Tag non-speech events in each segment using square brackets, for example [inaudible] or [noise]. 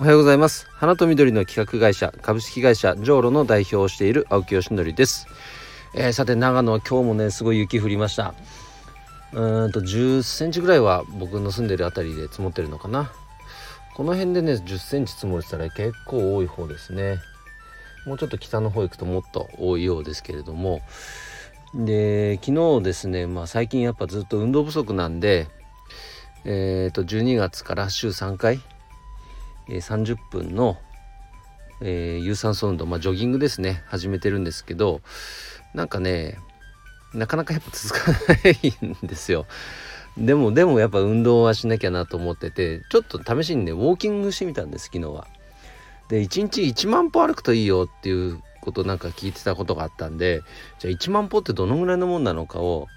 おはようございます。花と緑の企画会社株式会社ジョーロの代表をしている青木よしのりです、えー、さて長野は今日もねすごい雪降りました。うーんと10センチぐらいは僕の住んでる辺りで積もってるのかな。この辺でね10センチ積もれてたら結構多い方ですね。もうちょっと北の方行くともっと多いようですけれども。で昨日ですねまあ最近やっぱずっと運動不足なんでえっ、ー、と12月から週3回え30分の、えー、有酸素運動、まあ、ジョギングですね始めてるんですけどなんかねなかなかやっぱ続かないんですよ。でもでもやっぱ運動はしなきゃなと思っててちょっと試しにねウォーキングしてみたんです昨日は。で1日1万歩歩くといいよっていうことなんか聞いてたことがあったんでじゃあ1万歩ってどのぐらいのもんなのかを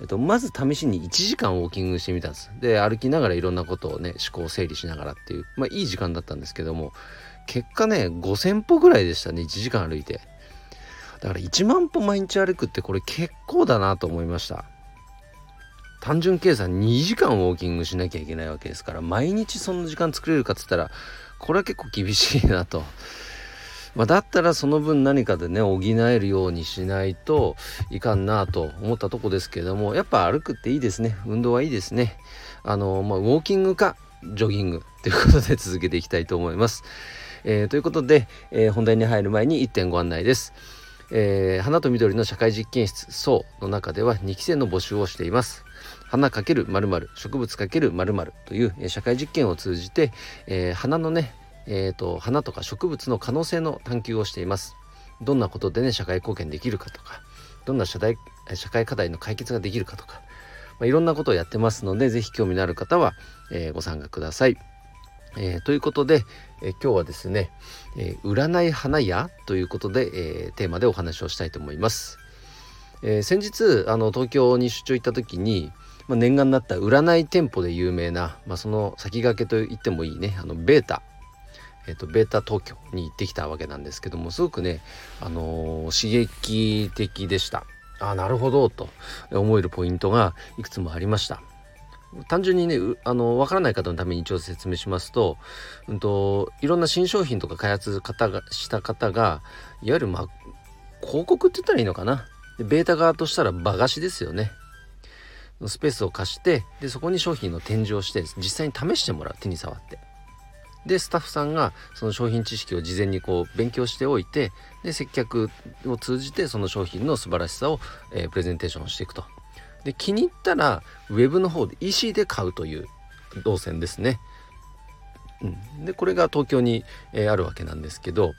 えっと、まず試しに1時間ウォーキングしてみたんです。で、歩きながらいろんなことをね、思考整理しながらっていう、まあいい時間だったんですけども、結果ね、5000歩ぐらいでしたね、1時間歩いて。だから1万歩毎日歩くってこれ結構だなと思いました。単純計算2時間ウォーキングしなきゃいけないわけですから、毎日その時間作れるかっつったら、これは結構厳しいなと。まあ、だったらその分何かでね補えるようにしないといかんなと思ったとこですけどもやっぱ歩くっていいですね。運動はいいですね。あの、まあ、ウォーキングかジョギングということで続けていきたいと思います、えー、ということで、えー、本題に入る前に1点ご案内です。えー、花と緑の社会実験室層の中では2期生の募集をしています。花×〇〇植物×〇〇という、えー、社会実験を通じて、えー、花のねえーと、花とか植物の可能性の探求をしています。どんなことでね社会貢献できるかとかどんな社会社会課題の解決ができるかとか、まあ、いろんなことをやってますので是非興味のある方は、えー、ご参加ください。えー、ということで、えー、今日はですね、え占い花屋ということで、えテーマでお話をしたいと思います。え先日あの東京に出張行った時に、まあ、念願だった占い店舗で有名な、まあ、その先駆けと言ってもいいねあのベータえーと、ベータ東京に行ってきたわけなんですけどもすごくね、あのー、刺激的でした。あなるほどと思えるポイントがいくつもありました。単純にねあの分からない方のために一応説明しますと,、うんと、いろんな新商品とか開発方がした方がいわゆるまあ広告って言ったらいいのかな。ベータ側としたら場貸しですよね。スペースを貸してでそこに商品の展示をして実際に試してもらう手に触って。でスタッフさんがその商品知識を事前にこう勉強しておいてで接客を通じてその商品の素晴らしさを、えー、プレゼンテーションしていくと。で気に入ったらウェブの方で EC で買うという動線ですね、うん、でこれが東京に、えー、あるわけなんですけど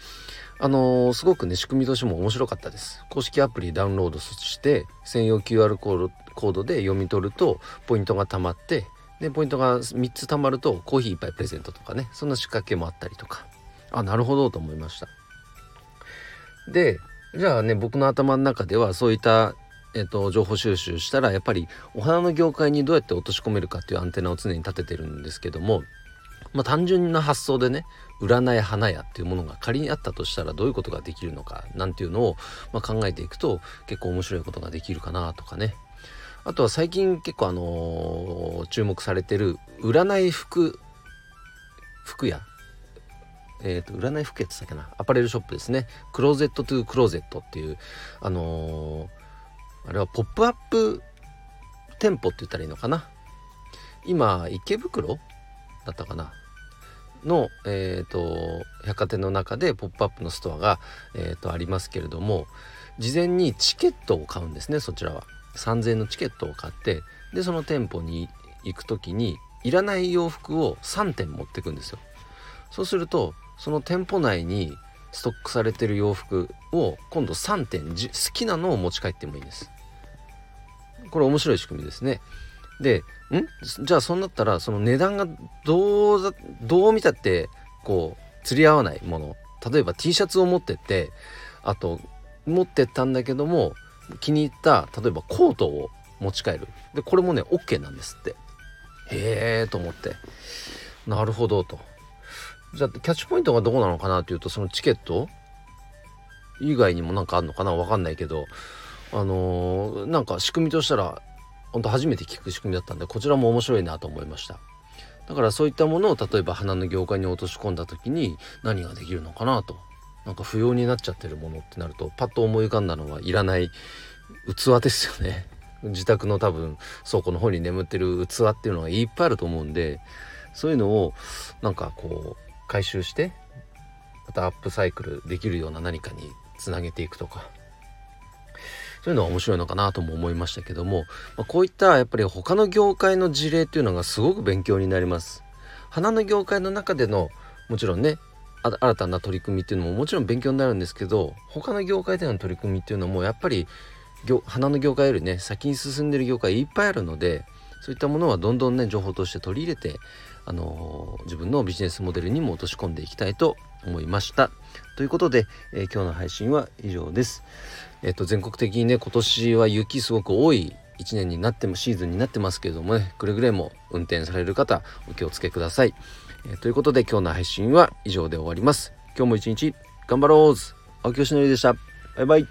あのー、すごくね仕組みとしても面白かったです。公式アプリダウンロードして専用 QR コードで読み取るとポイントが貯まってでポイントが3つ貯まるとコーヒー1杯プレゼントとかね。そんな仕掛けもあったりとか。あなるほどと思いました。でじゃあね僕の頭の中ではそういったえっと、情報収集したらやっぱりお花の業界にどうやって落とし込めるかっていうアンテナを常に立ててるんですけども、まあ、単純な発想でね占い花屋っていうものが仮にあったとしたらどういうことができるのかなんていうのを、まあ、考えていくと結構面白いことができるかなとかね。あとは最近結構あのー、注目されてる占い服服屋。えっ、ー、と占い服屋って言ったっけな？アパレルショップですね。クローゼットトゥークローゼットっていうあのー、あれはポップアップ店舗って言ったらいいのかな？今池袋？だったかな？の、えーと、百貨店の中でポップアップのストアが、えーとありますけれども事前にチケットを買うんですねそちらは。3,000円のチケットを買ってでその店舗に行く時にいらない洋服を3点持ってくんですよ。そうするとその店舗内にストックされてる洋服を今度3点好きなのを持ち帰ってもいいんです。これ面白い仕組みですね。でん？じゃあそうなったらその値段がどうどう見たってこう釣り合わないもの。例えば T シャツを持ってってあと持ってったんだけども気に入った例えばコートを持ち帰る。でこれもね OK なんですって。へえと思って。なるほどと。じゃあキャッチポイントがどこなのかなっていうとそのチケット以外にもなんかあるのかな？わかんないけど。あのー、なんか仕組みとしたら本当初めて聞く仕組みだったんでこちらも面白いなと思いました。だからそういったものを例えば花の業界に落とし込んだ時に何ができるのかなと。なんか不要になっちゃってるものってなるとパッと思い浮かんだのはいらない器ですよね [laughs] 自宅の多分倉庫の方に眠ってる器っていうのがいっぱいあると思うんでそういうのをなんかこう回収してまたアップサイクルできるような何かにつなげていくとかそういうのは面白いのかなとも思いましたけども、ま、こういったやっぱり他の業界の事例っていうのがすごく勉強になります。花の業界の中でのもちろんね新たな取り組みっていうのももちろん勉強になるんですけど他の業界での取り組みっていうのもやっぱり花の業界よりね先に進んでる業界いっぱいあるのでそういったものはどんどんね情報として取り入れて、あのー、自分のビジネスモデルにも落とし込んでいきたいと思いました。ということで、えー、今日の配信は以上です。えっ、ー、と全国的にね今年は雪すごく多い1年になってもシーズンになってますけれどもねくれぐれも運転される方お気をつけください。えということで今日の配信は以上で終わります。今日も一日頑張ろう青木よしのりでした。バイバイ。